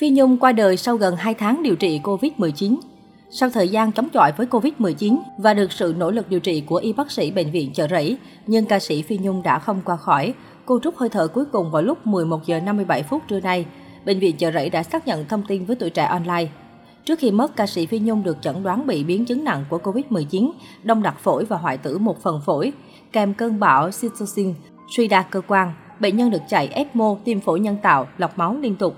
Phi Nhung qua đời sau gần 2 tháng điều trị Covid-19. Sau thời gian chống chọi với Covid-19 và được sự nỗ lực điều trị của y bác sĩ bệnh viện Chợ Rẫy, nhưng ca sĩ Phi Nhung đã không qua khỏi. Cô rút hơi thở cuối cùng vào lúc 11 giờ 57 phút trưa nay. Bệnh viện Chợ Rẫy đã xác nhận thông tin với tuổi trẻ online. Trước khi mất, ca sĩ Phi Nhung được chẩn đoán bị biến chứng nặng của Covid-19, đông đặc phổi và hoại tử một phần phổi, kèm cơn bão cytosine, suy đa cơ quan. Bệnh nhân được chạy ECMO, tiêm phổi nhân tạo, lọc máu liên tục.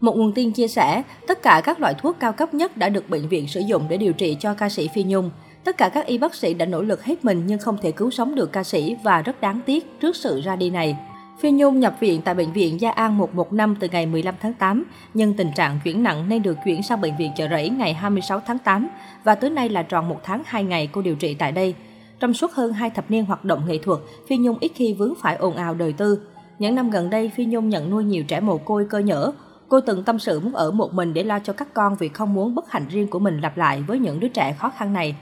Một nguồn tin chia sẻ, tất cả các loại thuốc cao cấp nhất đã được bệnh viện sử dụng để điều trị cho ca sĩ Phi Nhung. Tất cả các y bác sĩ đã nỗ lực hết mình nhưng không thể cứu sống được ca sĩ và rất đáng tiếc trước sự ra đi này. Phi Nhung nhập viện tại Bệnh viện Gia An 115 từ ngày 15 tháng 8, nhưng tình trạng chuyển nặng nên được chuyển sang Bệnh viện Chợ Rẫy ngày 26 tháng 8 và tới nay là tròn một tháng 2 ngày cô điều trị tại đây. Trong suốt hơn hai thập niên hoạt động nghệ thuật, Phi Nhung ít khi vướng phải ồn ào đời tư. Những năm gần đây, Phi Nhung nhận nuôi nhiều trẻ mồ côi cơ nhở, Cô từng tâm sự muốn ở một mình để lo cho các con vì không muốn bất hạnh riêng của mình lặp lại với những đứa trẻ khó khăn này.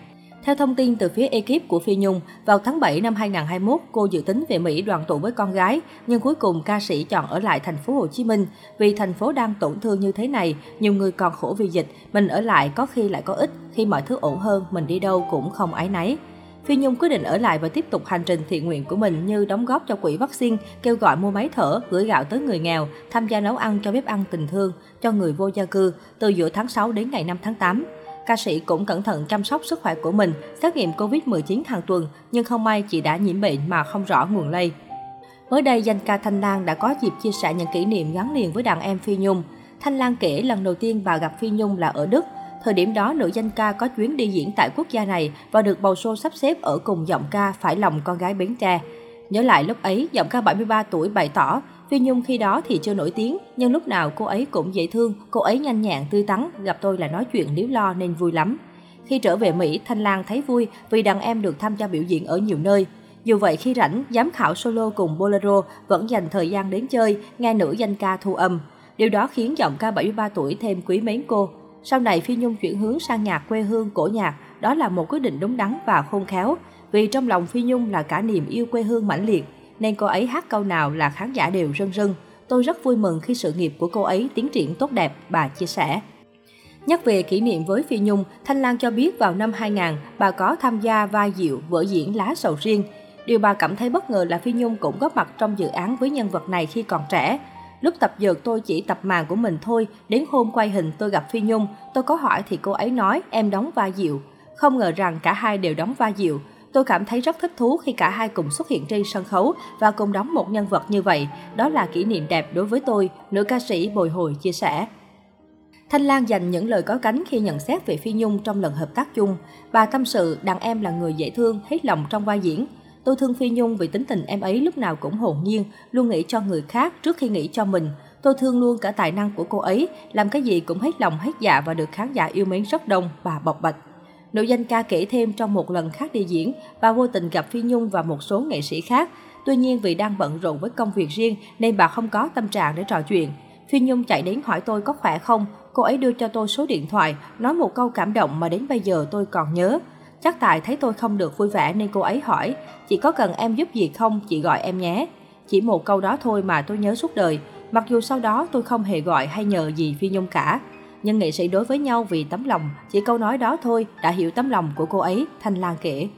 Theo thông tin từ phía ekip của Phi Nhung, vào tháng 7 năm 2021, cô dự tính về Mỹ đoàn tụ với con gái, nhưng cuối cùng ca sĩ chọn ở lại thành phố Hồ Chí Minh vì thành phố đang tổn thương như thế này, nhiều người còn khổ vì dịch, mình ở lại có khi lại có ích, khi mọi thứ ổn hơn, mình đi đâu cũng không ái náy. Phi Nhung quyết định ở lại và tiếp tục hành trình thiện nguyện của mình như đóng góp cho quỹ vaccine, kêu gọi mua máy thở, gửi gạo tới người nghèo, tham gia nấu ăn cho bếp ăn tình thương cho người vô gia cư từ giữa tháng 6 đến ngày 5 tháng 8. Ca sĩ cũng cẩn thận chăm sóc sức khỏe của mình, xét nghiệm Covid-19 hàng tuần, nhưng không may chị đã nhiễm bệnh mà không rõ nguồn lây. Mới đây, danh ca Thanh Lan đã có dịp chia sẻ những kỷ niệm gắn liền với đàn em Phi Nhung. Thanh Lan kể lần đầu tiên bà gặp Phi Nhung là ở Đức. Thời điểm đó, nữ danh ca có chuyến đi diễn tại quốc gia này và được bầu show sắp xếp ở cùng giọng ca phải lòng con gái Bến Tre. Nhớ lại lúc ấy, giọng ca 73 tuổi bày tỏ, Phi Nhung khi đó thì chưa nổi tiếng, nhưng lúc nào cô ấy cũng dễ thương, cô ấy nhanh nhẹn tươi tắn, gặp tôi là nói chuyện líu lo nên vui lắm. Khi trở về Mỹ, Thanh Lan thấy vui vì đàn em được tham gia biểu diễn ở nhiều nơi. Dù vậy khi rảnh, giám khảo solo cùng Bolero vẫn dành thời gian đến chơi, nghe nữ danh ca thu âm. Điều đó khiến giọng ca 73 tuổi thêm quý mến cô. Sau này Phi Nhung chuyển hướng sang nhạc quê hương cổ nhạc, đó là một quyết định đúng đắn và khôn khéo. Vì trong lòng Phi Nhung là cả niềm yêu quê hương mãnh liệt, nên cô ấy hát câu nào là khán giả đều rưng rưng. Tôi rất vui mừng khi sự nghiệp của cô ấy tiến triển tốt đẹp, bà chia sẻ. Nhắc về kỷ niệm với Phi Nhung, Thanh Lan cho biết vào năm 2000, bà có tham gia vai Diệu vở diễn Lá Sầu Riêng. Điều bà cảm thấy bất ngờ là Phi Nhung cũng góp mặt trong dự án với nhân vật này khi còn trẻ. Lúc tập dượt tôi chỉ tập màn của mình thôi, đến hôm quay hình tôi gặp Phi Nhung, tôi có hỏi thì cô ấy nói em đóng vai Diệu. Không ngờ rằng cả hai đều đóng vai Diệu. Tôi cảm thấy rất thích thú khi cả hai cùng xuất hiện trên sân khấu và cùng đóng một nhân vật như vậy. Đó là kỷ niệm đẹp đối với tôi, nữ ca sĩ bồi hồi chia sẻ. Thanh Lan dành những lời có cánh khi nhận xét về Phi Nhung trong lần hợp tác chung. Bà tâm sự đàn em là người dễ thương, hết lòng trong vai diễn. Tôi thương Phi Nhung vì tính tình em ấy lúc nào cũng hồn nhiên, luôn nghĩ cho người khác trước khi nghĩ cho mình. Tôi thương luôn cả tài năng của cô ấy, làm cái gì cũng hết lòng hết dạ và được khán giả yêu mến rất đông, bà bộc bạch. Nữ danh ca kể thêm trong một lần khác đi diễn, bà vô tình gặp Phi Nhung và một số nghệ sĩ khác. Tuy nhiên vì đang bận rộn với công việc riêng nên bà không có tâm trạng để trò chuyện. Phi Nhung chạy đến hỏi tôi có khỏe không, cô ấy đưa cho tôi số điện thoại, nói một câu cảm động mà đến bây giờ tôi còn nhớ. Chắc tại thấy tôi không được vui vẻ nên cô ấy hỏi, chị có cần em giúp gì không, chị gọi em nhé. Chỉ một câu đó thôi mà tôi nhớ suốt đời, mặc dù sau đó tôi không hề gọi hay nhờ gì Phi Nhung cả. Nhưng nghệ sĩ đối với nhau vì tấm lòng, chỉ câu nói đó thôi đã hiểu tấm lòng của cô ấy, Thanh Lan kể.